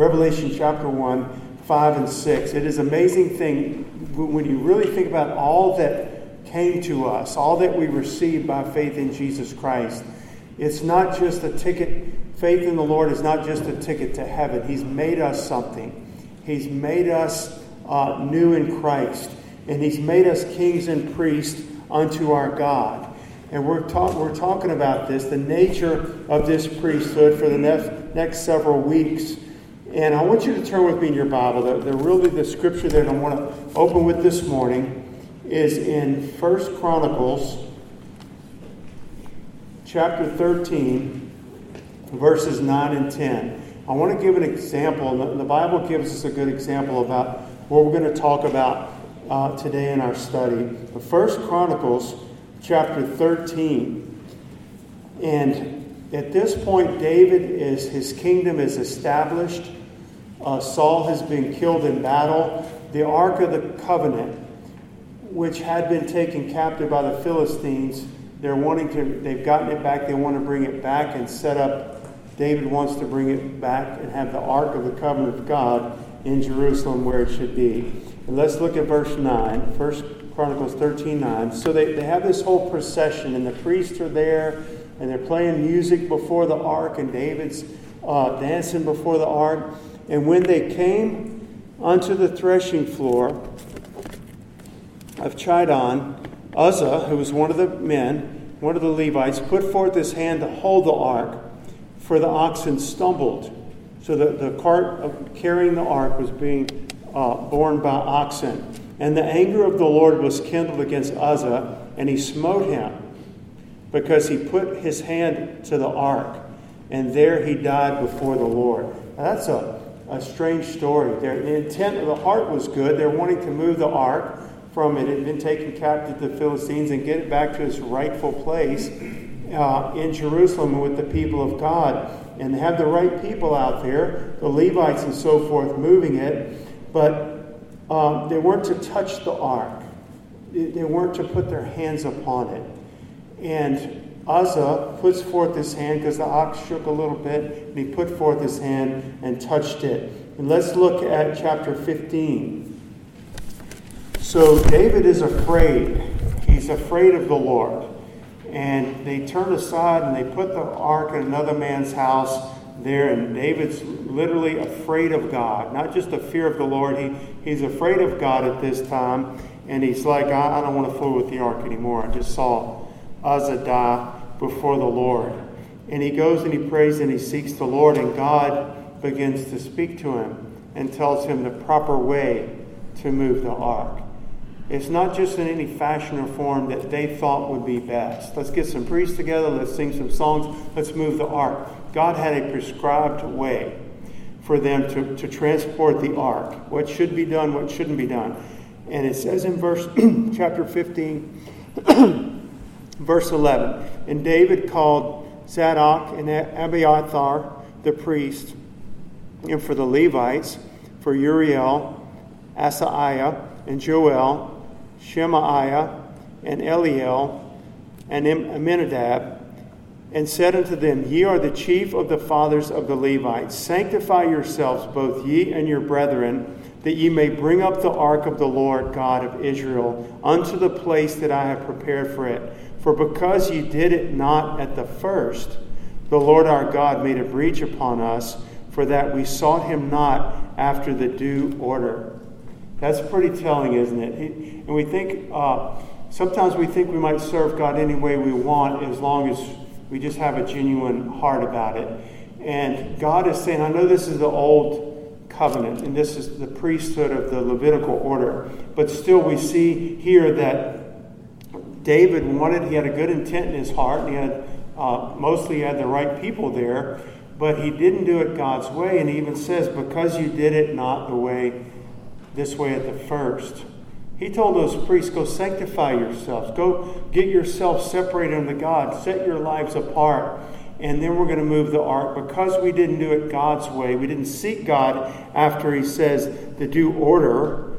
Revelation chapter 1, 5 and 6. It is an amazing thing when you really think about all that came to us, all that we received by faith in Jesus Christ. It's not just a ticket, faith in the Lord is not just a ticket to heaven. He's made us something. He's made us uh, new in Christ, and He's made us kings and priests unto our God. And we're, we're talking about this, the nature of this priesthood for the next several weeks. And I want you to turn with me in your Bible. The, the really the scripture that I want to open with this morning is in First Chronicles chapter 13, verses 9 and 10. I want to give an example. The, Bible gives us a good example about what we're going to talk about uh, today in our study. The First Chronicles chapter 13. And at this point, David is his kingdom is established. Uh, Saul has been killed in battle. The Ark of the Covenant, which had been taken captive by the Philistines, they're wanting to, they've gotten it back. They want to bring it back and set up. David wants to bring it back and have the Ark of the Covenant of God in Jerusalem where it should be. And let's look at verse 9, 1 Chronicles 13 9. So they, they have this whole procession, and the priests are there, and they're playing music before the ark, and David's uh, dancing before the ark. And when they came unto the threshing floor of Chidon, Uzzah, who was one of the men, one of the Levites, put forth his hand to hold the ark, for the oxen stumbled. So the, the cart of carrying the ark was being uh, borne by oxen. And the anger of the Lord was kindled against Uzzah, and he smote him, because he put his hand to the ark, and there he died before the Lord. Now that's a a strange story. the intent of the heart was good. They're wanting to move the ark from it. It had been taken captive to the Philistines and get it back to its rightful place uh, in Jerusalem with the people of God. And they have the right people out there, the Levites and so forth, moving it. But um, they weren't to touch the ark, they weren't to put their hands upon it. And Uzzah puts forth his hand because the ox shook a little bit, and he put forth his hand and touched it. And let's look at chapter 15. So David is afraid. He's afraid of the Lord. And they turn aside and they put the ark in another man's house there. And David's literally afraid of God, not just a fear of the Lord. He, he's afraid of God at this time. And he's like, I, I don't want to fool with the ark anymore. I just saw Uzzah die before the Lord. And he goes and he prays and he seeks the Lord, and God begins to speak to him and tells him the proper way to move the ark. It's not just in any fashion or form that they thought would be best. Let's get some priests together, let's sing some songs, let's move the ark. God had a prescribed way for them to, to transport the ark. What should be done, what shouldn't be done. And it says in verse chapter 15 Verse 11 And David called Zadok and Abiathar the priest, and for the Levites, for Uriel, Asaiah, and Joel, Shemaiah, and Eliel, and Amminadab, and said unto them, Ye are the chief of the fathers of the Levites. Sanctify yourselves, both ye and your brethren, that ye may bring up the ark of the Lord God of Israel unto the place that I have prepared for it. For because ye did it not at the first, the Lord our God made a breach upon us, for that we sought him not after the due order. That's pretty telling, isn't it? And we think, uh, sometimes we think we might serve God any way we want as long as we just have a genuine heart about it. And God is saying, I know this is the old covenant, and this is the priesthood of the Levitical order, but still we see here that David wanted, he had a good intent in his heart, and he had uh, mostly he had the right people there, but he didn't do it God's way. And he even says, Because you did it not the way, this way at the first. He told those priests, Go sanctify yourselves, go get yourself separated unto God, set your lives apart. And then we're going to move the ark. Because we didn't do it God's way, we didn't seek God after He says the due order,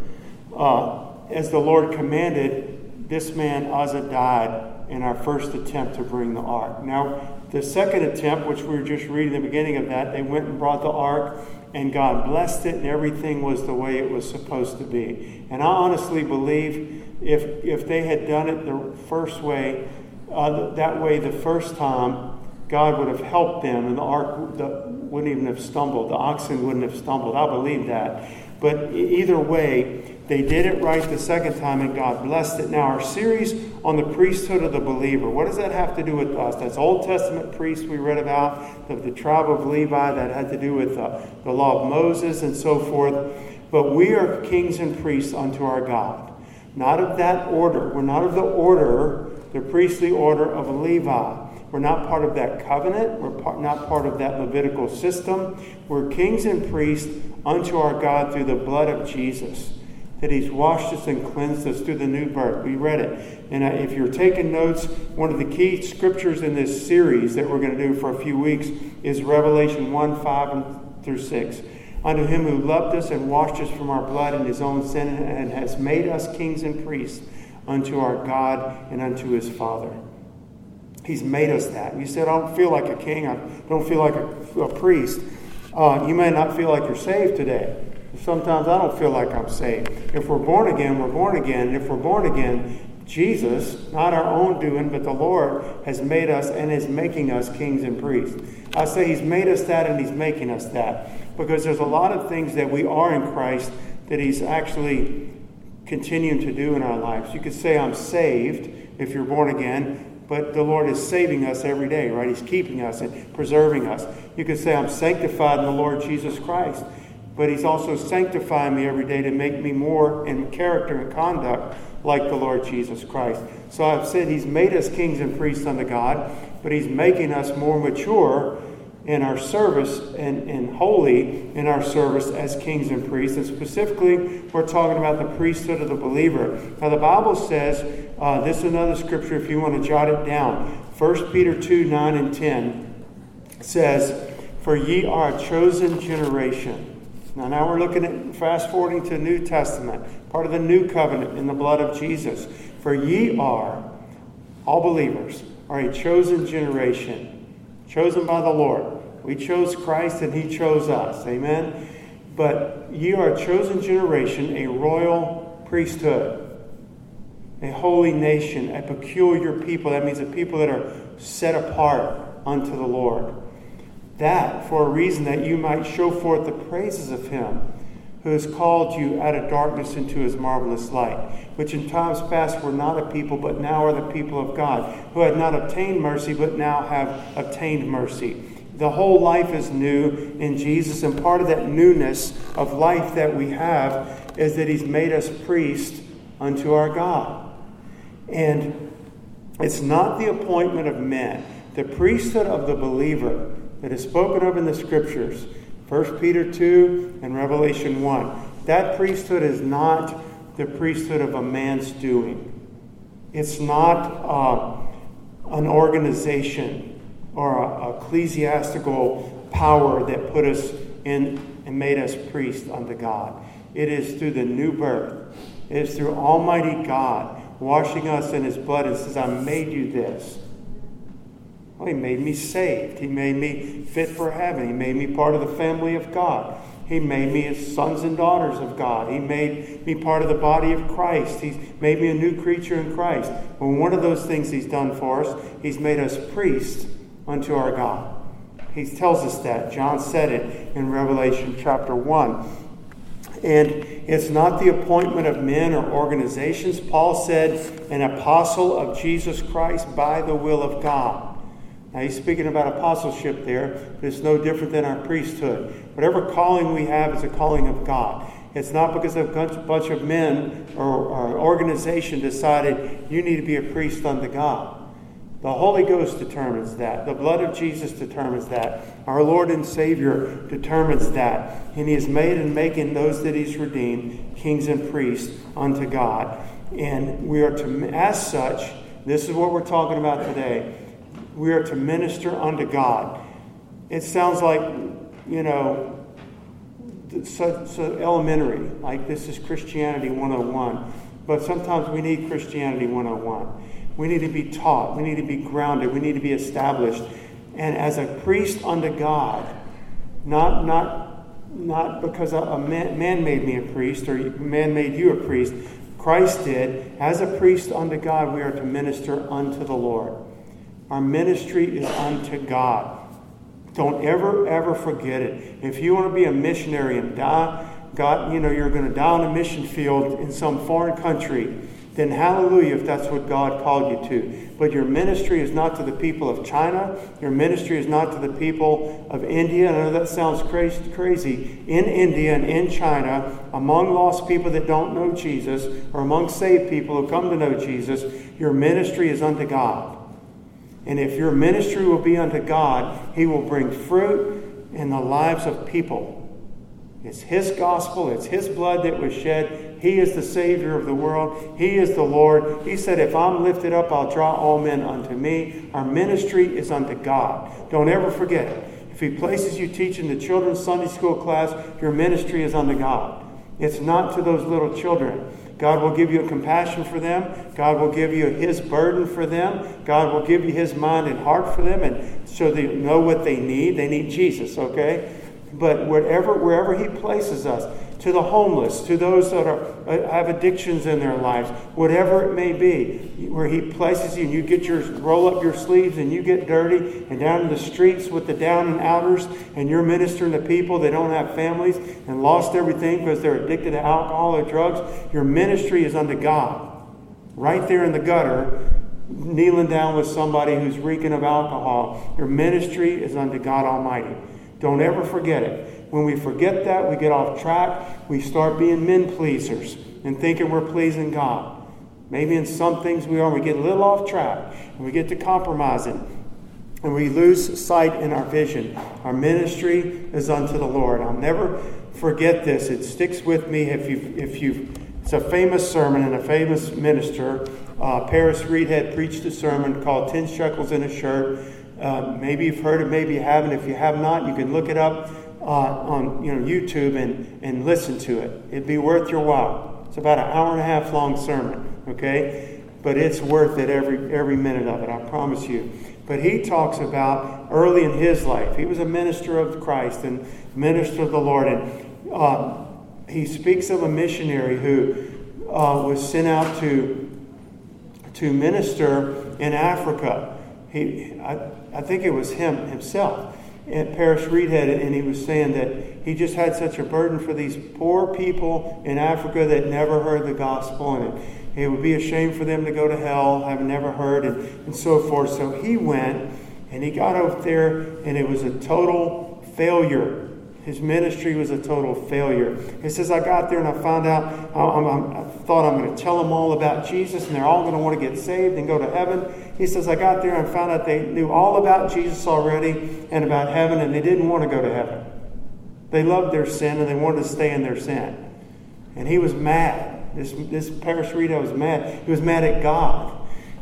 uh, as the Lord commanded, this man Uzzah died in our first attempt to bring the ark. Now, the second attempt, which we were just reading the beginning of that, they went and brought the ark and God blessed it, and everything was the way it was supposed to be. And I honestly believe if, if they had done it the first way, uh, that way the first time, God would have helped them, and the ark the, wouldn't even have stumbled. The oxen wouldn't have stumbled. I believe that. But either way, they did it right the second time, and God blessed it. Now, our series on the priesthood of the believer, what does that have to do with us? That's Old Testament priests we read about, of the tribe of Levi, that had to do with uh, the law of Moses and so forth. But we are kings and priests unto our God. Not of that order. We're not of the order, the priestly order of Levi. We're not part of that covenant. We're part, not part of that Levitical system. We're kings and priests unto our God through the blood of Jesus that He's washed us and cleansed us through the new birth. We read it. And uh, if you're taking notes, one of the key scriptures in this series that we're going to do for a few weeks is Revelation 1 5 through 6. Unto him who loved us and washed us from our blood in his own sin and has made us kings and priests unto our God and unto his Father. He's made us that. You said, I don't feel like a king, I don't feel like a, a priest. Uh, you may not feel like you're saved today. Sometimes I don't feel like I'm saved. If we're born again, we're born again. If we're born again, Jesus, not our own doing, but the Lord has made us and is making us kings and priests. I say He's made us that and He's making us that because there's a lot of things that we are in Christ that He's actually continuing to do in our lives. You could say, I'm saved if you're born again, but the Lord is saving us every day, right? He's keeping us and preserving us. You could say, I'm sanctified in the Lord Jesus Christ but He's also sanctifying me every day to make me more in character and conduct like the Lord Jesus Christ. So I've said He's made us kings and priests unto God, but He's making us more mature in our service and, and holy in our service as kings and priests. And specifically, we're talking about the priesthood of the believer. Now, the Bible says, uh, this is another scripture if you want to jot it down. 1 Peter 2 9 and 10 says, For ye are a chosen generation now, now we're looking at fast forwarding to the New Testament, part of the new covenant in the blood of Jesus. For ye are, all believers, are a chosen generation, chosen by the Lord. We chose Christ and he chose us. Amen. But ye are a chosen generation, a royal priesthood, a holy nation, a peculiar people. That means a people that are set apart unto the Lord that for a reason that you might show forth the praises of him who has called you out of darkness into his marvelous light, which in times past were not a people, but now are the people of God, who had not obtained mercy, but now have obtained mercy. The whole life is new in Jesus, and part of that newness of life that we have is that he's made us priests unto our God. And it's not the appointment of men. The priesthood of the believer that is spoken of in the scriptures, 1 Peter 2 and Revelation 1. That priesthood is not the priesthood of a man's doing. It's not uh, an organization or a, ecclesiastical power that put us in and made us priests unto God. It is through the new birth. It is through Almighty God washing us in His blood and says, I made you this. Well, he made me saved. He made me fit for heaven. He made me part of the family of God. He made me his sons and daughters of God. He made me part of the body of Christ. He's made me a new creature in Christ. Well, one of those things He's done for us, He's made us priests unto our God. He tells us that. John said it in Revelation chapter 1. And it's not the appointment of men or organizations. Paul said, an apostle of Jesus Christ by the will of God. Now, he's speaking about apostleship there, but it's no different than our priesthood. Whatever calling we have is a calling of God. It's not because a bunch of men or, or organization decided you need to be a priest unto God. The Holy Ghost determines that. The blood of Jesus determines that. Our Lord and Savior determines that. And He has made and making those that He's redeemed kings and priests unto God. And we are to, as such, this is what we're talking about today we are to minister unto God. It sounds like, you know, so, so elementary, like this is Christianity 101. But sometimes we need Christianity 101. We need to be taught, we need to be grounded, we need to be established. And as a priest unto God, not, not not because a man, man made me a priest or man made you a priest. Christ did. As a priest unto God, we are to minister unto the Lord. Our ministry is unto God. Don't ever, ever forget it. If you want to be a missionary and die, God, you know, you're going to die on a mission field in some foreign country, then hallelujah if that's what God called you to. But your ministry is not to the people of China. Your ministry is not to the people of India. I know that sounds crazy, crazy. In India and in China, among lost people that don't know Jesus, or among saved people who come to know Jesus, your ministry is unto God. And if your ministry will be unto God, He will bring fruit in the lives of people. It's His gospel, it's His blood that was shed. He is the Savior of the world, He is the Lord. He said, If I'm lifted up, I'll draw all men unto me. Our ministry is unto God. Don't ever forget it. If He places you teaching the children's Sunday school class, your ministry is unto God. It's not to those little children. God will give you a compassion for them. God will give you His burden for them. God will give you His mind and heart for them, and so they know what they need. They need Jesus, okay? But wherever, wherever He places us, to the homeless, to those that are, uh, have addictions in their lives, whatever it may be, where He places you and you get your roll up your sleeves and you get dirty and down in the streets with the down and outers, and you're ministering to people that don't have families and lost everything because they're addicted to alcohol or drugs. Your ministry is unto God. Right there in the gutter, kneeling down with somebody who's reeking of alcohol. Your ministry is unto God Almighty. Don't ever forget it. When we forget that, we get off track. We start being men pleasers and thinking we're pleasing God. Maybe in some things we are. We get a little off track and we get to compromising. And we lose sight in our vision. Our ministry is unto the Lord. I'll never forget this. It sticks with me if you if you it's a famous sermon and a famous minister. Uh, Paris Reidhead preached a sermon called 10 Shekels in a Shirt. Uh, maybe you've heard it, maybe you haven't. If you have not, you can look it up uh, on you know, YouTube and, and listen to it. It'd be worth your while. It's about an hour and a half long sermon, okay? But it's worth it every, every minute of it, I promise you. But he talks about early in his life, he was a minister of Christ and minister of the Lord. And uh, he speaks of a missionary who uh, was sent out to, to minister in Africa. He, I, I think it was him himself. And Paris Reidhead it, and he was saying that he just had such a burden for these poor people in Africa that never heard the gospel, and it, it would be a shame for them to go to hell, having never heard, and, and so forth. So he went, and he got over there, and it was a total failure his ministry was a total failure. He says, I got there and I found out, I, I, I thought I'm going to tell them all about Jesus and they're all going to want to get saved and go to heaven. He says, I got there and found out they knew all about Jesus already and about heaven and they didn't want to go to heaven. They loved their sin and they wanted to stay in their sin. And he was mad. This, this Paris Reidhead was mad. He was mad at God.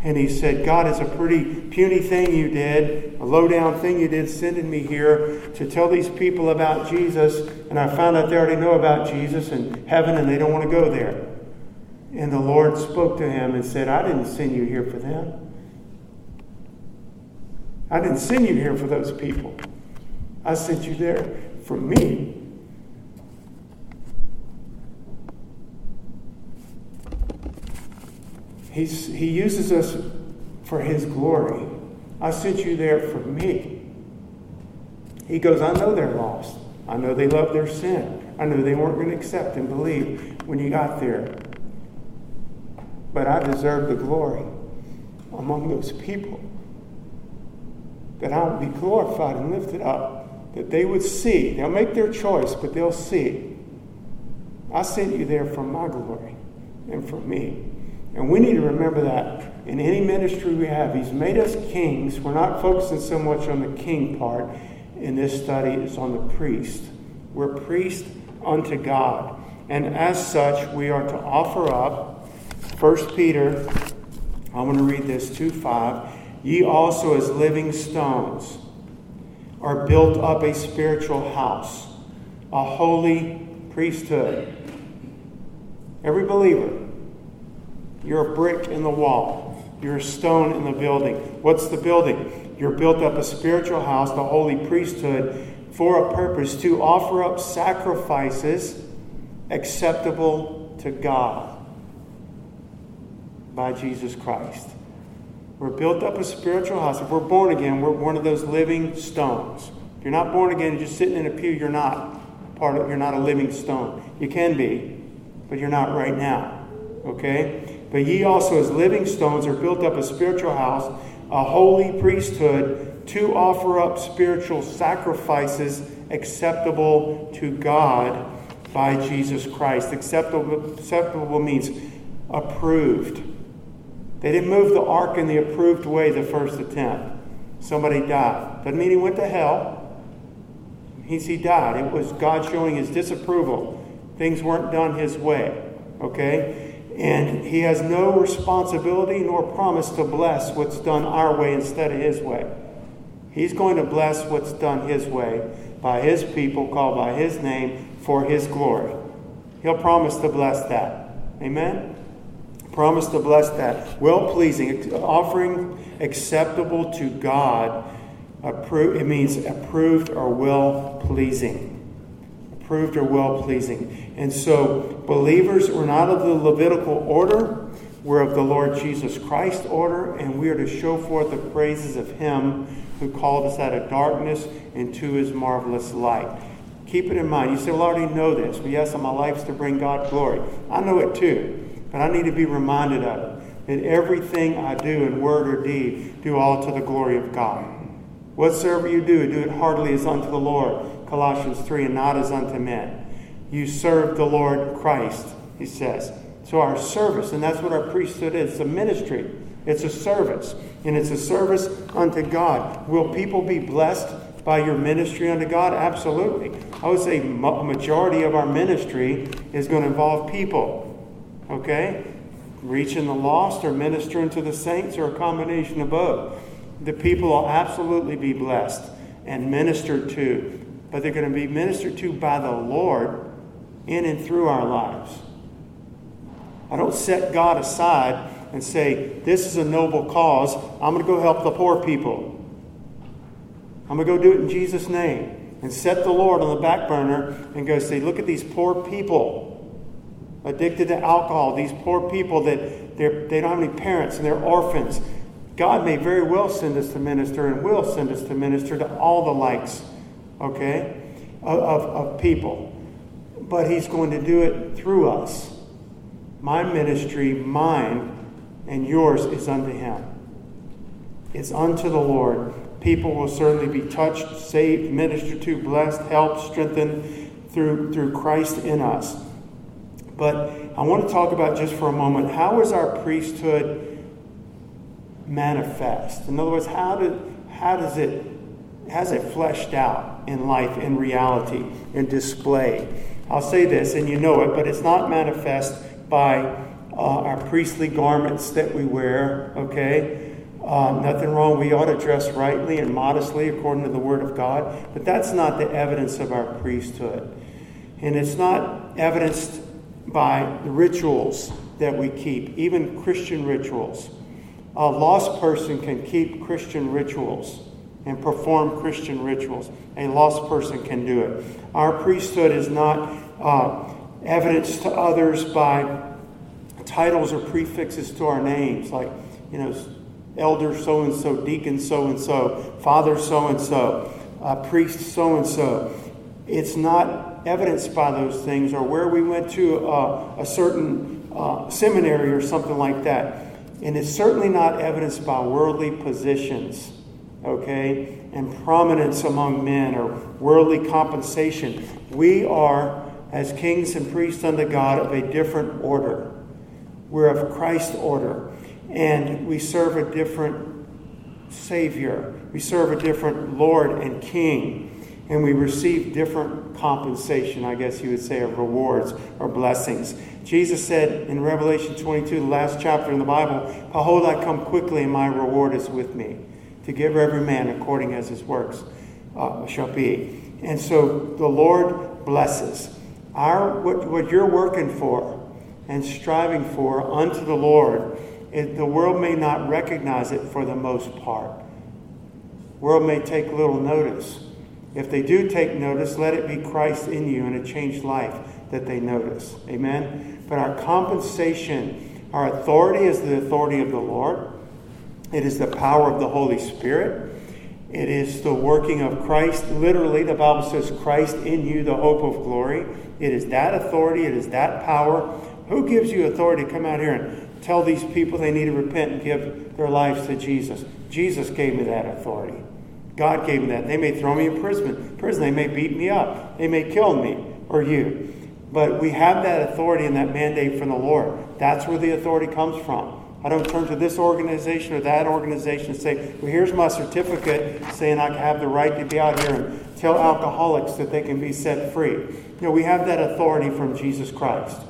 And he said, God, it's a pretty puny thing you did, a low down thing you did, sending me here to tell these people about Jesus. And I found out they already know about Jesus and heaven and they don't want to go there. And the Lord spoke to him and said, I didn't send you here for them. I didn't send you here for those people. I sent you there for me. He's, he uses us for His glory. I sent you there for me. He goes, I know they're lost. I know they love their sin. I know they weren't going to accept and believe when you got there. But I deserve the glory among those people. That I will be glorified and lifted up. That they would see. They'll make their choice, but they'll see. I sent you there for my glory and for me. And we need to remember that in any ministry we have. He's made us kings. We're not focusing so much on the king part in this study, it's on the priest. We're priests unto God. And as such, we are to offer up 1 Peter, I'm going to read this 2 5. Ye also, as living stones, are built up a spiritual house, a holy priesthood. Every believer you're a brick in the wall. You're a stone in the building. What's the building? You're built up a spiritual house, the holy priesthood, for a purpose to offer up sacrifices acceptable to God by Jesus Christ. We're built up a spiritual house. If we're born again, we're one of those living stones. If you're not born again, just sitting in a pew, you're not part of you're not a living stone. You can be, but you're not right now. Okay? But ye also as living stones are built up a spiritual house, a holy priesthood, to offer up spiritual sacrifices acceptable to God by Jesus Christ. Acceptable, acceptable means approved. They didn't move the ark in the approved way the first attempt. Somebody died. Doesn't mean he went to hell. Means he died. It was God showing his disapproval. Things weren't done his way. Okay? And he has no responsibility nor promise to bless what's done our way instead of his way. He's going to bless what's done his way by his people called by his name for his glory. He'll promise to bless that. Amen? Promise to bless that. Well pleasing, offering acceptable to God. Appro- it means approved or well pleasing. Approved or well pleasing. And so, believers, we're not of the Levitical order, we're of the Lord Jesus Christ order, and we are to show forth the praises of Him who called us out of darkness into His marvelous light. Keep it in mind. You say, Well, I already know this. Well, yes, my life's to bring God glory. I know it too. But I need to be reminded of it. That everything I do in word or deed, do all to the glory of God. Whatsoever you do, do it heartily as unto the Lord. Colossians 3, and not as unto men. You serve the Lord Christ, he says. So our service, and that's what our priesthood is, it's a ministry. It's a service. And it's a service unto God. Will people be blessed by your ministry unto God? Absolutely. I would say majority of our ministry is going to involve people. Okay? Reaching the lost or ministering to the saints or a combination of both. The people will absolutely be blessed and ministered to, but they're going to be ministered to by the Lord in and through our lives. I don't set God aside and say, This is a noble cause. I'm going to go help the poor people. I'm going to go do it in Jesus' name. And set the Lord on the back burner and go say, Look at these poor people addicted to alcohol, these poor people that they don't have any parents and they're orphans. God may very well send us to minister and will send us to minister to all the likes, okay, of, of, people. But He's going to do it through us. My ministry, mine, and yours is unto Him. It's unto the Lord. People will certainly be touched, saved, ministered to, blessed, helped, strengthened through, through Christ in us. But I want to talk about just for a moment how is our priesthood manifest? In other words, how, did, how does it has it fleshed out in life, in reality, in display? I'll say this, and you know it, but it's not manifest by uh, our priestly garments that we wear, okay? Uh, nothing wrong. We ought to dress rightly and modestly according to the Word of God, but that's not the evidence of our priesthood. And it's not evidenced by the rituals that we keep, even Christian rituals. A lost person can keep Christian rituals and perform Christian rituals. A lost person can do it. Our priesthood is not uh, to others by titles or prefixes to our names, like, you know, elder so and so, deacon so and so, father so and so, priest so and so. It's not evidenced by those things or where we went to uh, a certain uh, seminary or something like that. And it's certainly not evidenced by worldly positions, okay, and prominence among men or worldly compensation. We are, as kings and priests unto God, of a different order. We're of Christ's order, and we serve a different Savior. We serve a different Lord and King and we receive different compensation, I guess you would say, of rewards or blessings. Jesus said in Revelation 22, the last chapter in the Bible, Behold, I come quickly, and my reward is with me, to give every man according as his works uh, shall be. And so the Lord blesses. Our, what, what you're working for and striving for unto the Lord, it, the world may not recognize it for the most part. world may take little notice If they do take notice, let it be Christ in you and a changed life that they notice. Amen. But our compensation, our authority is the authority of the Lord. It is the power of the Holy Spirit. It is the working of Christ. Literally, the Bible says, Christ in you, the hope of glory. It is that authority, it is that power. Who gives you authority to come out here and tell these people they need to repent and give their lives to Jesus? Jesus gave me that authority. God gave me that. They may throw me in prison. Prison. They may beat me up. They may kill me or you. But we have that authority and that mandate from the Lord. That's where the authority comes from. I don't turn to this organization or that organization and say, well, here's my certificate saying I have the right to be out here and tell alcoholics that they can be set free. You know, we have that authority from Jesus Christ.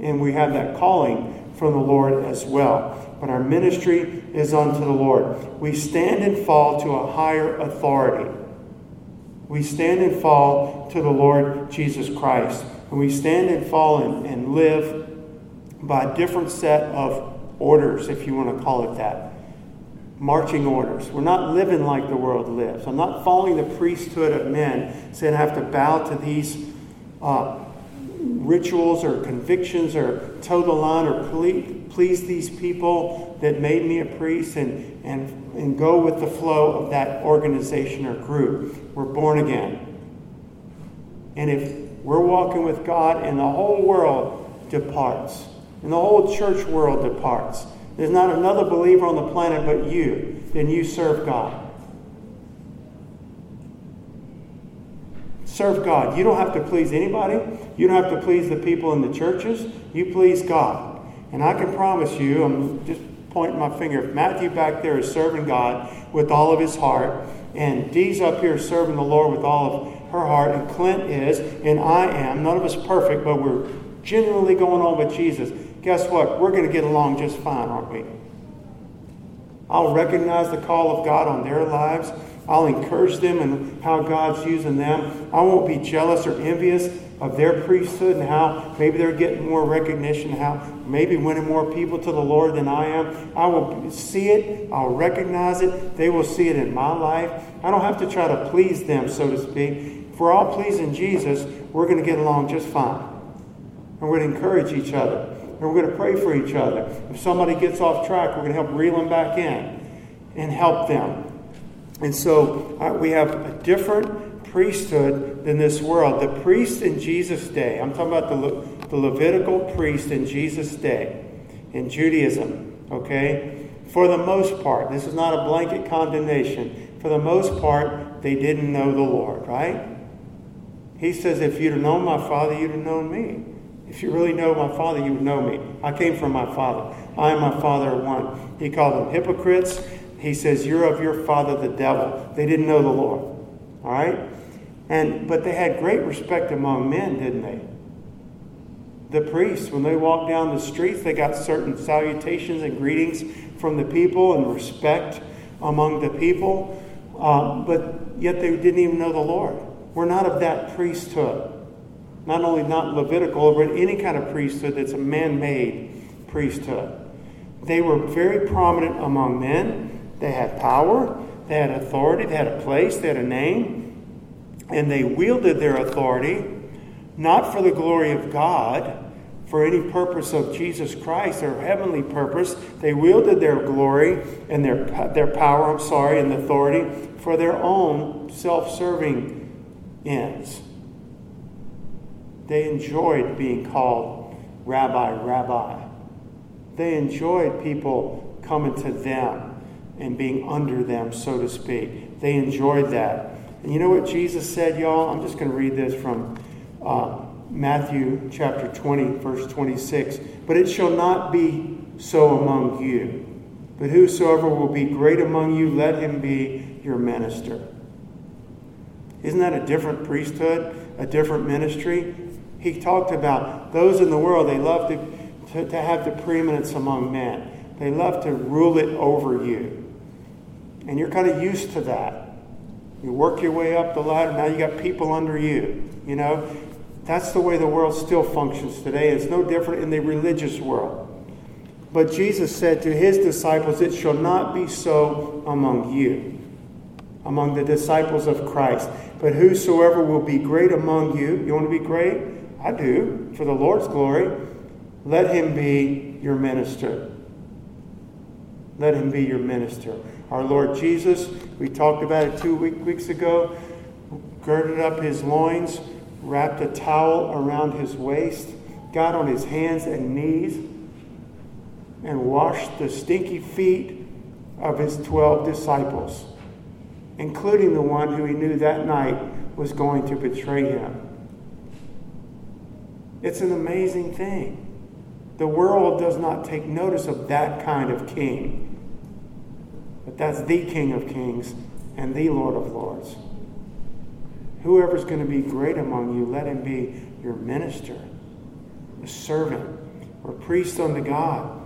And we have that calling from the Lord as well. But our ministry is unto the Lord. We stand and fall to a higher authority. We stand and fall to the Lord Jesus Christ. And we stand and fall and, and live by a different set of orders, if you want to call it that. Marching orders. We're not living like the world lives. I'm not following the priesthood of men, saying I have to bow to these uh, rituals or convictions or toe the line or please these people that made me a priest and, and, and go with the flow of that organization or group. We're born again. And if we're walking with God and the whole world departs, and the whole church world departs. There's not another believer on the planet but you, then you serve God. Serve God. You don't have to please anybody. You don't have to please the people in the churches. You please God. And I can promise you, I'm just pointing my finger, if Matthew back there is serving God with all of his heart, and Dee's up here serving the Lord with all of her heart, and Clint is, and I am, none of us perfect, but we're genuinely going on with Jesus guess what? We're going to get along just fine, aren't we? I'll recognize the call of God on their lives. I'll encourage them and how God's using them. I won't be jealous or envious of their priesthood and how maybe they're getting more recognition, how maybe winning more people to the Lord than I am. I will see it, I'll recognize it. They will see it in my life. I don't have to try to please them, so to speak. If we're all pleasing Jesus, we're going to get along just fine. And we're going to encourage each other and we're going to pray for each other. If somebody gets off track, we're going to help reel them back in and help them. And so uh, we have a different priesthood than this world. The priest in Jesus' day, I'm talking about the, Le- the Levitical priest in Jesus' day in Judaism, okay? For the most part, this is not a blanket condemnation. For the most part, they didn't know the Lord, right? He says, if you'd have known my Father, you'd have known me. If you really know my Father, you would know me. I came from my Father. I and my Father are one. He called them hypocrites. He says, You're of your father, the devil. They didn't know the Lord. All right? And but they had great respect among men, didn't they? The priests, when they walked down the streets, they got certain salutations and greetings from the people and respect among the people. Um, but yet they didn't even know the Lord. We're not of that priesthood not only not Levitical, but any kind of priesthood that's a man made priesthood. They were very prominent among men. They had power, they had authority, they had a place, they had a name, and they wielded their authority not for the glory of God, for any purpose of Jesus Christ, their heavenly purpose. They wielded their glory and their, their power, I'm sorry, and authority for their own self serving ends. They enjoyed being called rabbi, rabbi. They enjoyed people coming to them and being under them, so to speak. They enjoyed that. And you know what Jesus said, y'all? I'm just going to read this from uh, Matthew chapter 20, verse 26. But it shall not be so among you. But whosoever will be great among you, let him be your minister. Isn't that a different priesthood, a different ministry? He talked about those in the world, they love to, to, to have the preeminence among men. They love to rule it over you. And you're kind of used to that. You work your way up the ladder, now you got people under you. You know, that's the way the world still functions today. It's no different in the religious world. But Jesus said to his disciples, It shall not be so among you, among the disciples of Christ. But whosoever will be great among you, you want to be great? I do, for the Lord's glory. Let him be your minister. Let him be your minister. Our Lord Jesus, we talked about it two weeks ago, girded up his loins, wrapped a towel around his waist, got on his hands and knees, and washed the stinky feet of his 12 disciples, including the one who he knew that night was going to betray him. It's an amazing thing. The world does not take notice of that kind of king. But that's the King of Kings and the Lord of Lords. Whoever's going to be great among you, let him be your minister, a servant, or priest unto God.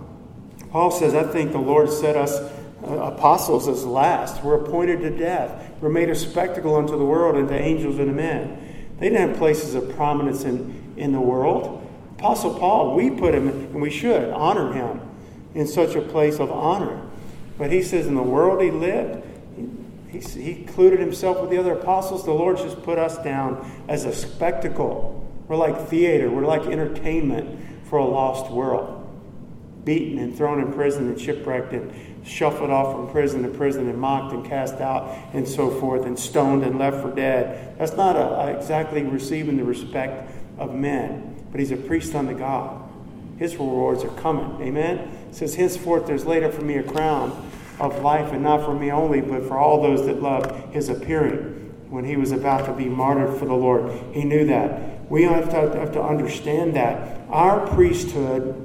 Paul says, I think the Lord set us uh, apostles as last. We're appointed to death. We're made a spectacle unto the world and to angels and to men. They didn't have places of prominence in, in the world. Apostle Paul, we put him, and we should honor him in such a place of honor. But he says in the world he lived, he, he included himself with the other apostles. The Lord just put us down as a spectacle. We're like theater, we're like entertainment for a lost world. Beaten and thrown in prison and shipwrecked and shuffled off from prison to prison and mocked and cast out and so forth and stoned and left for dead. That's not a, a exactly receiving the respect of men but he's a priest unto God. His rewards are coming. Amen? It says, Henceforth there's laid up for me a crown of life, and not for me only, but for all those that love his appearing. When he was about to be martyred for the Lord, he knew that. We have to, have to understand that. Our priesthood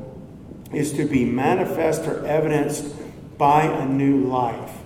is to be manifest or evidenced by a new life.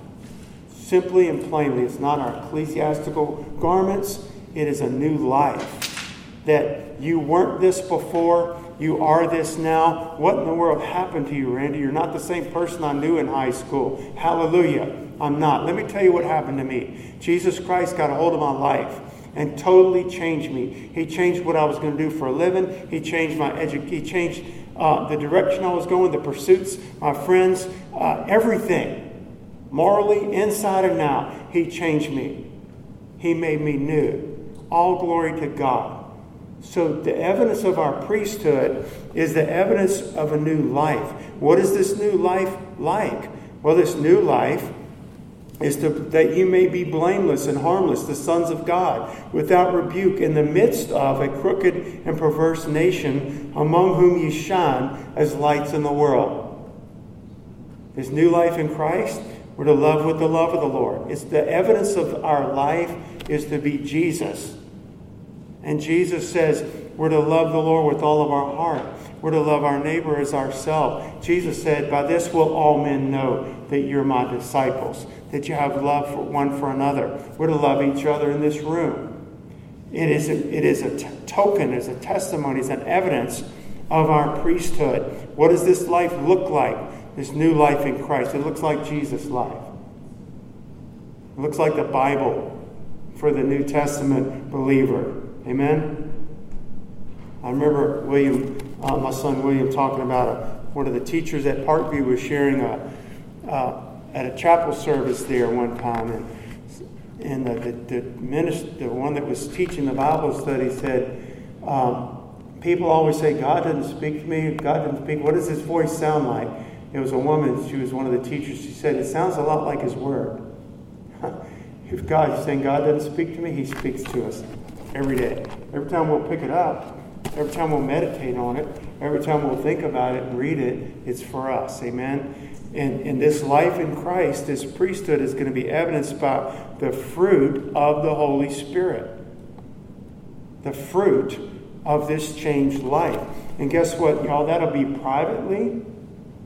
Simply and plainly, it's not our ecclesiastical garments, it is a new life that you weren't this before, you are this now. What in the world happened to you, Randy? You're not the same person I knew in high school. Hallelujah. I'm not. Let me tell you what happened to me. Jesus Christ got a hold of my life and totally changed me. He changed what I was going to do for a living. He changed my edu- He changed uh, the direction I was going, the pursuits, my friends, uh, everything. Morally, inside and out, He changed me. He made me new. All glory to God. So, the evidence of our priesthood is the evidence of a new life. What is this new life like? Well, this new life is to, that you may be blameless and harmless, the sons of God, without rebuke, in the midst of a crooked and perverse nation, among whom ye shine as lights in the world. This new life in Christ, we're to love with the love of the Lord. It's the evidence of our life is to be Jesus. And Jesus says we're to love the Lord with all of our heart. We're to love our neighbor as ourselves. Jesus said, By this will all men know that you're my disciples, that you have love for one for another. We're to love each other in this room. It is a, it is a t- token, it's a testimony, it's an evidence of our priesthood. What does this life look like? This new life in Christ. It looks like Jesus' life. It looks like the Bible for the New Testament believer. Amen? I remember William, uh, my son William, talking about a, one of the teachers at Parkview was sharing a, uh, at a chapel service there one time, and and the, the, the, minister, the one that was teaching the Bible study said, um, people always say, God doesn't speak to me, God doesn't speak. What does his voice sound like? It was a woman, she was one of the teachers. She said, It sounds a lot like his word. if God, is saying God doesn't speak to me, he speaks to us every day. Every time we'll pick it up, every time we'll meditate on it, every time we'll think about it and read it, it's for us. Amen. And, and this life in Christ, this priesthood, is going to be evidenced by the fruit of the Holy Spirit. The fruit of this changed life. And guess what, y'all? That'll be privately.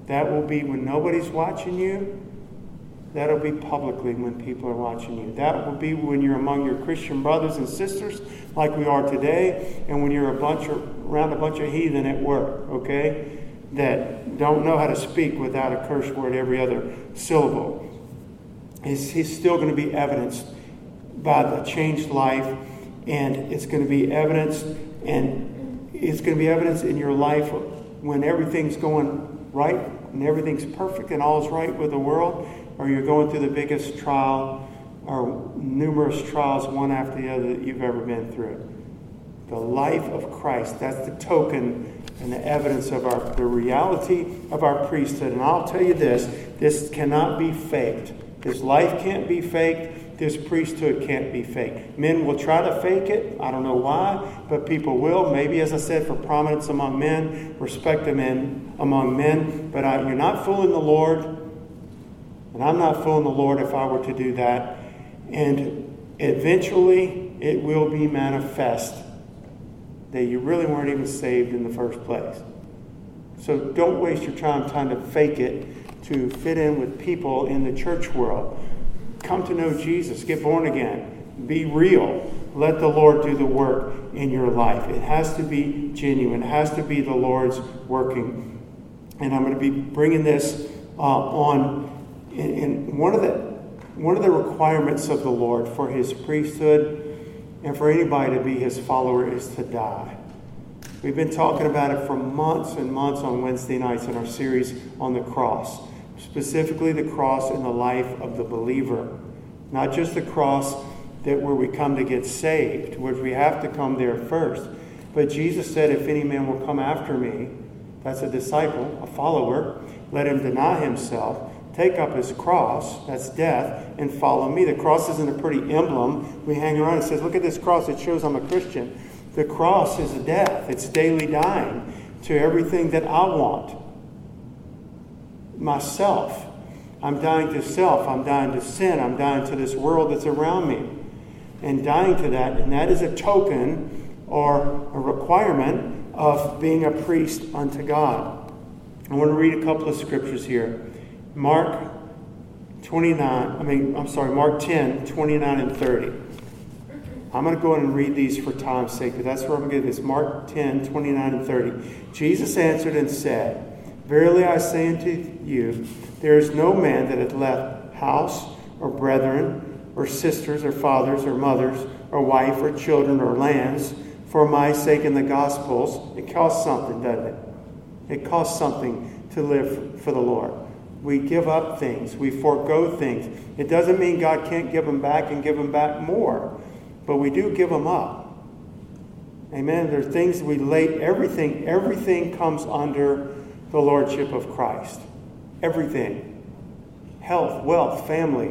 That will be when nobody's watching you. That'll be publicly when people are watching you. That will be when you're among your Christian brothers and sisters, like we are today, and when you're a bunch of, around a bunch of heathen at work, okay? That don't know how to speak without a curse word every other syllable. He's, he's still going to be evidenced by the changed life, and it's going to be evidenced, and it's going to be evidence in your life when everything's going right and everything's perfect and all's right with the world or you're going through the biggest trial or numerous trials, one after the other, that you've ever been through. The life of Christ, that's the token and the evidence of our, the reality of our priesthood. And I'll tell you this this cannot be faked. This life can't be faked. This priesthood can't be faked. Men will try to fake it. I don't know why, but people will. Maybe, as I said, for prominence among men, respect in, among men. But I, you're not fooling the Lord. And I'm not fooling the Lord if I were to do that. And eventually, it will be manifest that you really weren't even saved in the first place. So don't waste your time trying to fake it to fit in with people in the church world. Come to know Jesus, get born again, be real. Let the Lord do the work in your life. It has to be genuine, it has to be the Lord's working. And I'm going to be bringing this uh, on in one of the one of the requirements of the Lord for his priesthood and for anybody to be his follower is to die. We've been talking about it for months and months on Wednesday nights in our series on the cross, specifically the cross in the life of the believer. Not just the cross that where we come to get saved, where we have to come there first. But Jesus said, If any man will come after me, that's a disciple, a follower, let him deny himself take up his cross, that's death, and follow me. The cross isn't a pretty emblem. We hang around and says, look at this cross, it shows I'm a Christian. The cross is death. It's daily dying to everything that I want. Myself. I'm dying to self. I'm dying to sin. I'm dying to this world that's around me. And dying to that. And that is a token or a requirement of being a priest unto God. I want to read a couple of scriptures here. Mark 29, I mean, I'm sorry, Mark 10, 29 and 30. I'm going to go and read these for time's sake, but that's where I'm going to get this. Mark 10, 29 and 30. Jesus answered and said, Verily I say unto you, there is no man that hath left house or brethren or sisters or fathers or mothers or wife or children or lands for my sake in the Gospels. It costs something, doesn't it? It costs something to live for the Lord. We give up things, we forego things. It doesn't mean God can't give them back and give them back more, but we do give them up. Amen. There are things we lay, everything, everything comes under the Lordship of Christ. Everything health, wealth, family,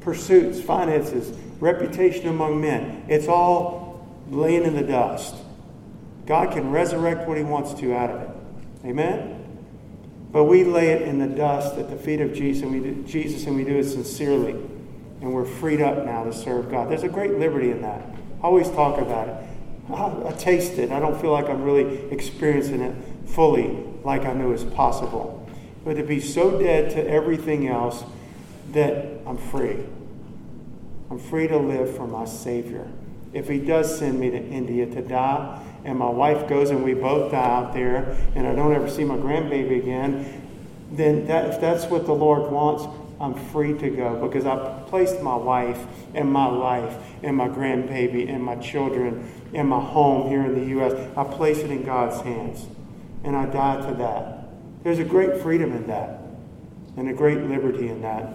pursuits, finances, reputation among men. It's all laying in the dust. God can resurrect what He wants to out of it. Amen? But we lay it in the dust at the feet of Jesus and, we do, Jesus, and we do it sincerely. And we're freed up now to serve God. There's a great liberty in that. I always talk about it. I, I taste it. I don't feel like I'm really experiencing it fully like I know is possible. But to be so dead to everything else that I'm free. I'm free to live for my Savior. If He does send me to India to die, and my wife goes and we both die out there and I don't ever see my grandbaby again, then that, if that's what the Lord wants, I'm free to go because I placed my wife and my life and my grandbaby and my children and my home here in the U.S. I place it in God's hands and I die to that. There's a great freedom in that and a great liberty in that.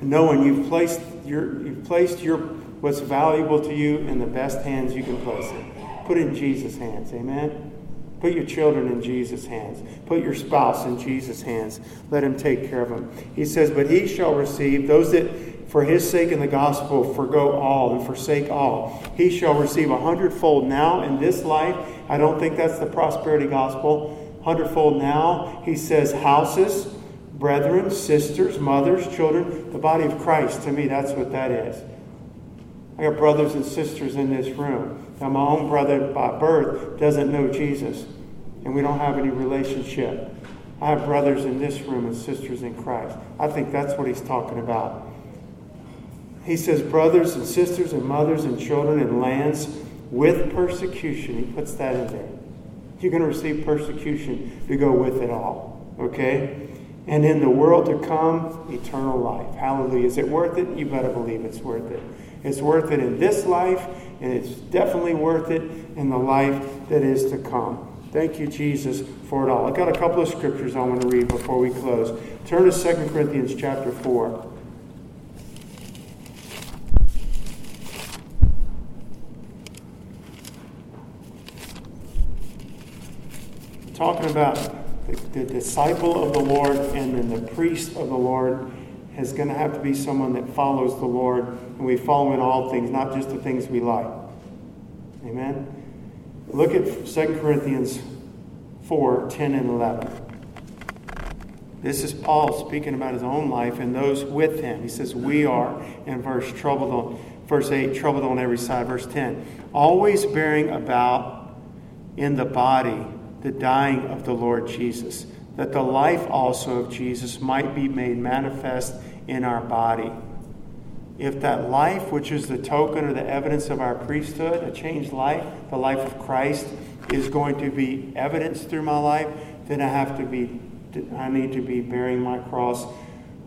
Knowing you've placed your, you've placed your what's valuable to you in the best hands you can place it. Put in Jesus' hands. Amen. Put your children in Jesus' hands. Put your spouse in Jesus' hands. Let him take care of them. He says, But he shall receive those that for his sake in the gospel forego all and forsake all. He shall receive a hundredfold now in this life. I don't think that's the prosperity gospel. Hundredfold now. He says, houses, brethren, sisters, mothers, children, the body of Christ. To me, that's what that is. I got brothers and sisters in this room. Now, my own brother by birth doesn't know Jesus, and we don't have any relationship. I have brothers in this room and sisters in Christ. I think that's what he's talking about. He says, brothers and sisters and mothers and children and lands with persecution. He puts that in there. You're going to receive persecution to go with it all. Okay? And in the world to come, eternal life. Hallelujah. Is it worth it? You better believe it's worth it. It's worth it in this life, and it's definitely worth it in the life that is to come. Thank you, Jesus, for it all. I've got a couple of scriptures I want to read before we close. Turn to 2 Corinthians chapter 4. Talking about the, the disciple of the Lord and then the priest of the Lord is going to have to be someone that follows the Lord and we follow in all things, not just the things we like. Amen? Look at 2 Corinthians 4 10 and 11. This is Paul speaking about his own life and those with him. He says, We are, in verse troubled on verse 8, troubled on every side. Verse 10, always bearing about in the body the dying of the Lord Jesus, that the life also of Jesus might be made manifest in our body. If that life, which is the token or the evidence of our priesthood, a changed life, the life of Christ, is going to be evidenced through my life, then I have to be, I need to be bearing my cross,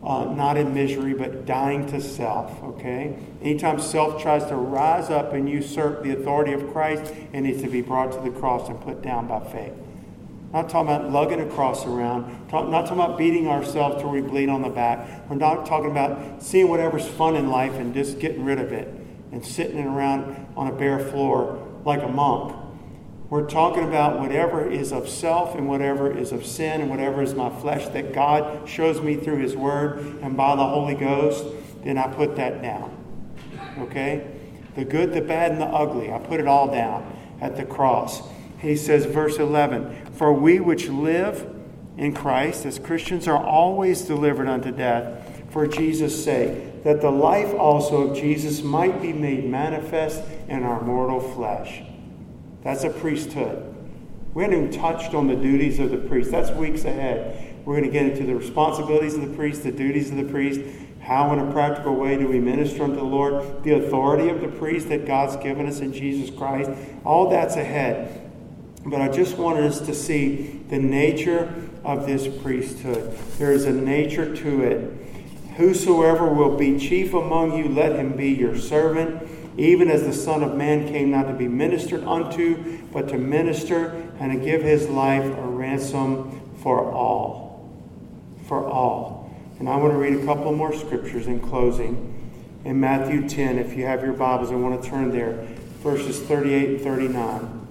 uh, not in misery, but dying to self. Okay. Anytime self tries to rise up and usurp the authority of Christ, it needs to be brought to the cross and put down by faith. Not talking about lugging a cross around. Talk, not talking about beating ourselves till we bleed on the back. We're not talking about seeing whatever's fun in life and just getting rid of it and sitting around on a bare floor like a monk. We're talking about whatever is of self and whatever is of sin and whatever is my flesh that God shows me through His Word and by the Holy Ghost, then I put that down. Okay? The good, the bad, and the ugly, I put it all down at the cross. He says, verse 11, For we which live in Christ as Christians are always delivered unto death for Jesus' sake, that the life also of Jesus might be made manifest in our mortal flesh. That's a priesthood. We haven't even touched on the duties of the priest. That's weeks ahead. We're going to get into the responsibilities of the priest, the duties of the priest, how in a practical way do we minister unto the Lord, the authority of the priest that God's given us in Jesus Christ. All that's ahead. But I just wanted us to see the nature of this priesthood. There is a nature to it. Whosoever will be chief among you, let him be your servant, even as the Son of Man came not to be ministered unto, but to minister and to give his life a ransom for all. For all. And I want to read a couple more scriptures in closing. In Matthew 10, if you have your Bibles, I want to turn there, verses 38 and 39.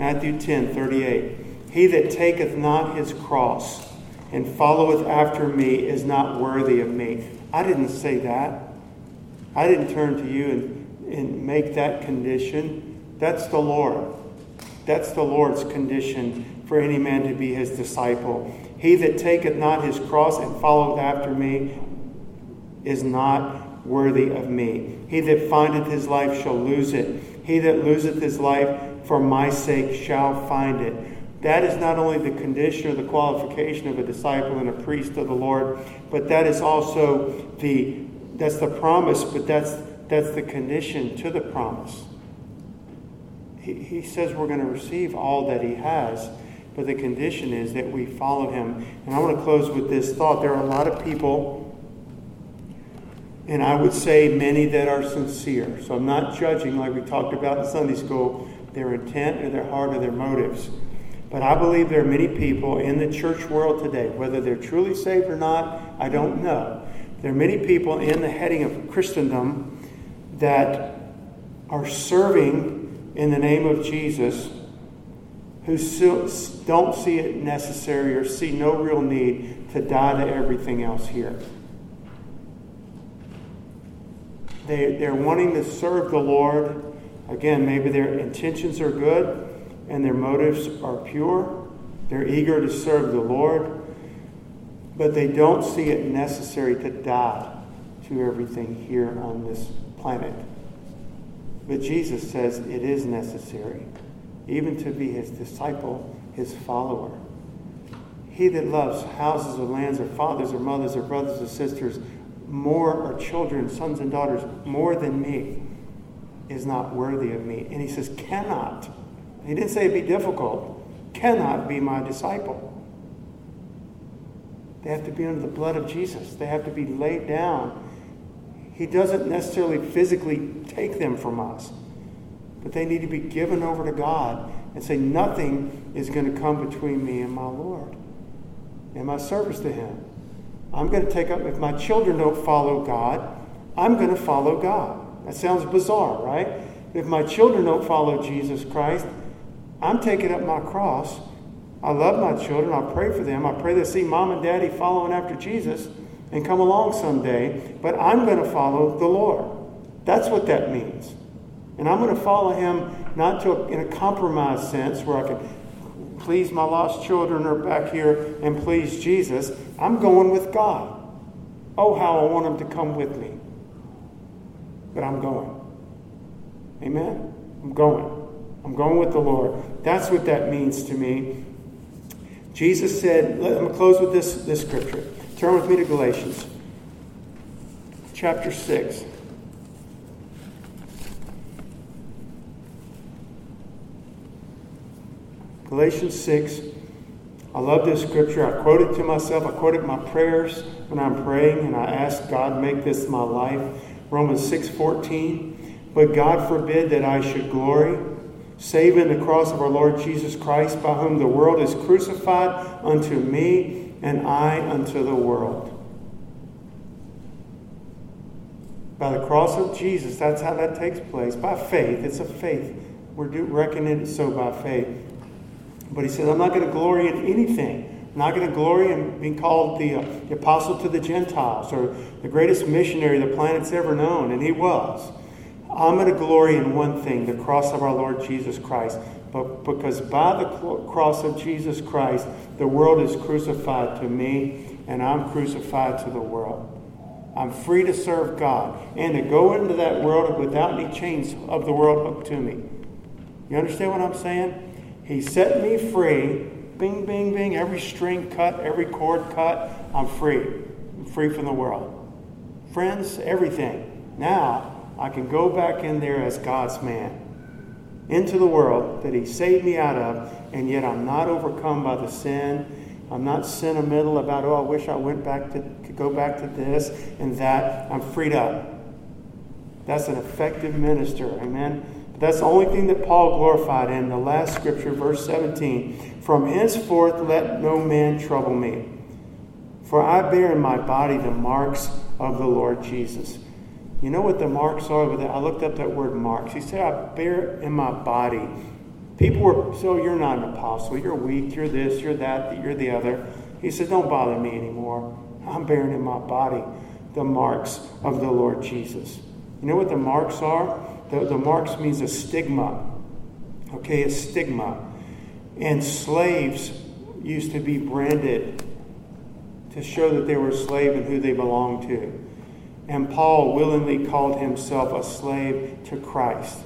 Matthew 10 38. He that taketh not his cross and followeth after me is not worthy of me. I didn't say that. I didn't turn to you and, and make that condition. That's the Lord. That's the Lord's condition for any man to be his disciple. He that taketh not his cross and followeth after me is not worthy of me. He that findeth his life shall lose it. He that loseth his life for my sake shall find it. That is not only the condition or the qualification of a disciple and a priest of the Lord, but that is also the that's the promise, but that's that's the condition to the promise. He, he says we're going to receive all that he has, but the condition is that we follow him. And I want to close with this thought. There are a lot of people, and I would say many that are sincere. So I'm not judging like we talked about in Sunday school their intent or their heart or their motives. But I believe there are many people in the church world today, whether they're truly saved or not, I don't know. There are many people in the heading of Christendom that are serving in the name of Jesus who don't see it necessary or see no real need to die to everything else here. They, they're wanting to serve the Lord Again, maybe their intentions are good and their motives are pure. They're eager to serve the Lord, but they don't see it necessary to die to everything here on this planet. But Jesus says it is necessary, even to be his disciple, his follower. He that loves houses or lands or fathers or mothers or brothers or sisters more or children, sons and daughters, more than me is not worthy of me. And he says, cannot. He didn't say it'd be difficult. Cannot be my disciple. They have to be under the blood of Jesus. They have to be laid down. He doesn't necessarily physically take them from us, but they need to be given over to God and say, Nothing is going to come between me and my Lord and my service to Him. I'm going to take up, if my children don't follow God, I'm going to follow God. That sounds bizarre, right? If my children don't follow Jesus Christ, I'm taking up my cross. I love my children. I pray for them. I pray they see mom and daddy following after Jesus and come along someday. But I'm going to follow the Lord. That's what that means. And I'm going to follow him not to in a compromised sense where I can please my lost children or back here and please Jesus. I'm going with God. Oh, how I want him to come with me. But I'm going. Amen? I'm going. I'm going with the Lord. That's what that means to me. Jesus said, I'm going to close with this, this scripture. Turn with me to Galatians chapter 6. Galatians 6. I love this scripture. I quote it to myself. I quote it in my prayers when I'm praying, and I ask God, make this my life. Romans 6:14, But God forbid that I should glory, save in the cross of our Lord Jesus Christ, by whom the world is crucified unto me, and I unto the world. By the cross of Jesus, that's how that takes place. By faith. It's a faith. We're reckoning it so by faith. But he says, I'm not going to glory in anything. Not going to glory in being called the, uh, the apostle to the Gentiles or the greatest missionary the planet's ever known. And he was. I'm going to glory in one thing the cross of our Lord Jesus Christ. But because by the cross of Jesus Christ, the world is crucified to me, and I'm crucified to the world. I'm free to serve God and to go into that world without any chains of the world hooked to me. You understand what I'm saying? He set me free. Bing, bing, bing. Every string cut, every cord cut. I'm free. I'm free from the world. Friends, everything. Now I can go back in there as God's man into the world that He saved me out of, and yet I'm not overcome by the sin. I'm not sentimental about, oh, I wish I went back to, could go back to this and that. I'm freed up. That's an effective minister. Amen. That's the only thing that Paul glorified in the last scripture, verse 17. From henceforth let no man trouble me, for I bear in my body the marks of the Lord Jesus. You know what the marks are? I looked up that word marks. He said, I bear in my body. People were, so you're not an apostle. You're weak. You're this, you're that, you're the other. He said, Don't bother me anymore. I'm bearing in my body the marks of the Lord Jesus. You know what the marks are? The, the marks means a stigma. Okay, a stigma. And slaves used to be branded to show that they were a slave and who they belonged to. And Paul willingly called himself a slave to Christ.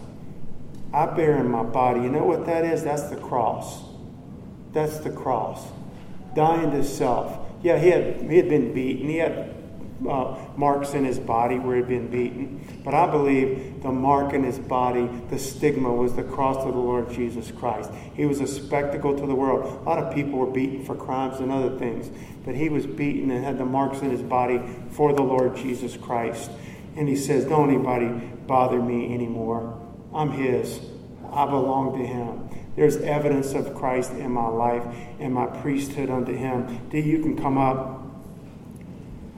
I bear in my body. You know what that is? That's the cross. That's the cross. Dying to self. Yeah, he had, he had been beaten. He had uh, marks in his body where he'd been beaten. But I believe the mark in his body, the stigma, was the cross of the Lord Jesus Christ. He was a spectacle to the world. A lot of people were beaten for crimes and other things, but he was beaten and had the marks in his body for the Lord Jesus Christ. And he says, Don't anybody bother me anymore. I'm his. I belong to him. There's evidence of Christ in my life and my priesthood unto him. That you can come up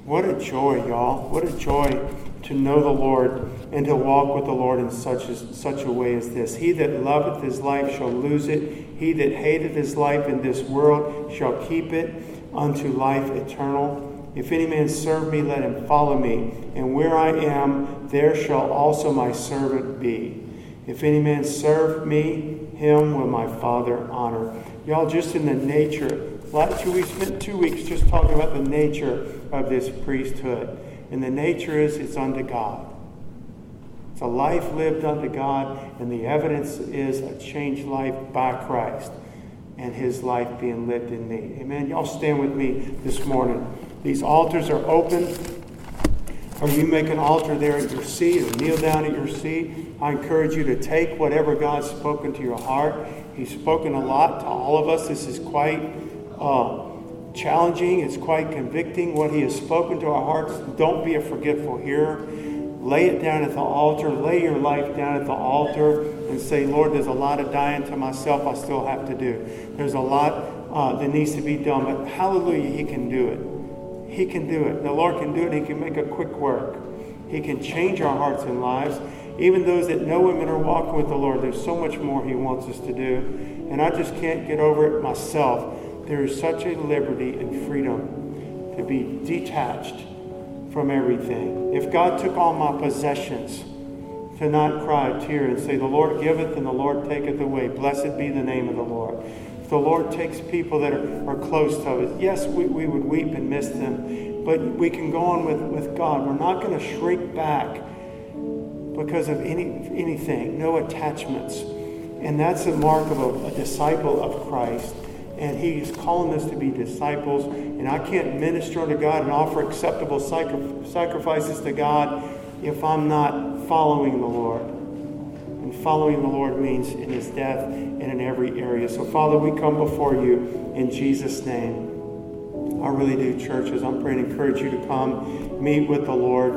what a joy, y'all. What a joy to know the Lord and to walk with the Lord in such a, such a way as this. He that loveth his life shall lose it. He that hateth his life in this world shall keep it unto life eternal. If any man serve me, let him follow me. And where I am, there shall also my servant be. If any man serve me, him will my Father honor. Y'all, just in the nature, last two we spent two weeks just talking about the nature of this priesthood. And the nature is it's unto God. It's a life lived unto God, and the evidence is a changed life by Christ and his life being lived in me. Amen. Y'all stand with me this morning. These altars are open. Or you make an altar there at your seat or kneel down at your seat. I encourage you to take whatever God's spoken to your heart. He's spoken a lot to all of us. This is quite uh, challenging, it's quite convicting what He has spoken to our hearts. Don't be a forgetful hearer. Lay it down at the altar. Lay your life down at the altar and say, Lord, there's a lot of dying to myself I still have to do. There's a lot uh, that needs to be done, but hallelujah, He can do it. He can do it. The Lord can do it. He can make a quick work. He can change our hearts and lives. even those that know Him and are walking with the Lord, there's so much more He wants us to do. And I just can't get over it myself. There is such a liberty and freedom to be detached from everything. If God took all my possessions, to not cry a tear and say, The Lord giveth and the Lord taketh away. Blessed be the name of the Lord. If the Lord takes people that are, are close to us, yes, we, we would weep and miss them, but we can go on with, with God. We're not going to shrink back because of any, anything, no attachments. And that's the mark of a, a disciple of Christ. And He's calling us to be disciples. And I can't minister unto God and offer acceptable sacrifices to God if I'm not following the Lord. And following the Lord means in His death and in every area. So, Father, we come before you in Jesus' name. I really do, churches. I'm praying to encourage you to come meet with the Lord.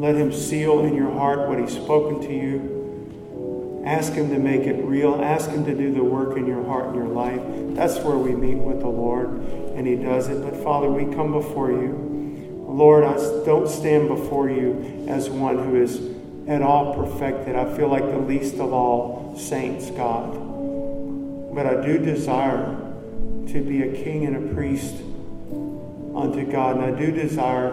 Let Him seal in your heart what He's spoken to you. Ask Him to make it real. Ask Him to do the work in your heart and your life. That's where we meet with the Lord, and He does it. But Father, we come before you. Lord, I don't stand before you as one who is at all perfected. I feel like the least of all saints, God. But I do desire to be a king and a priest unto God. And I do desire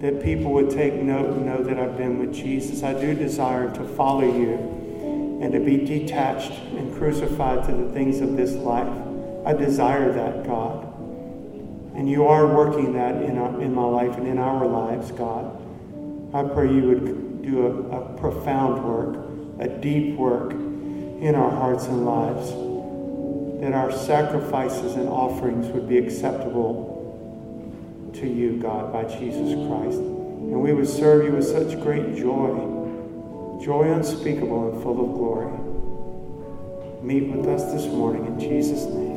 that people would take note and know that I've been with Jesus. I do desire to follow you and to be detached and crucified to the things of this life. I desire that, God. And you are working that in, our, in my life and in our lives, God. I pray you would do a, a profound work, a deep work in our hearts and lives, that our sacrifices and offerings would be acceptable to you, God, by Jesus Christ. And we would serve you with such great joy, joy unspeakable and full of glory. Meet with us this morning in Jesus' name.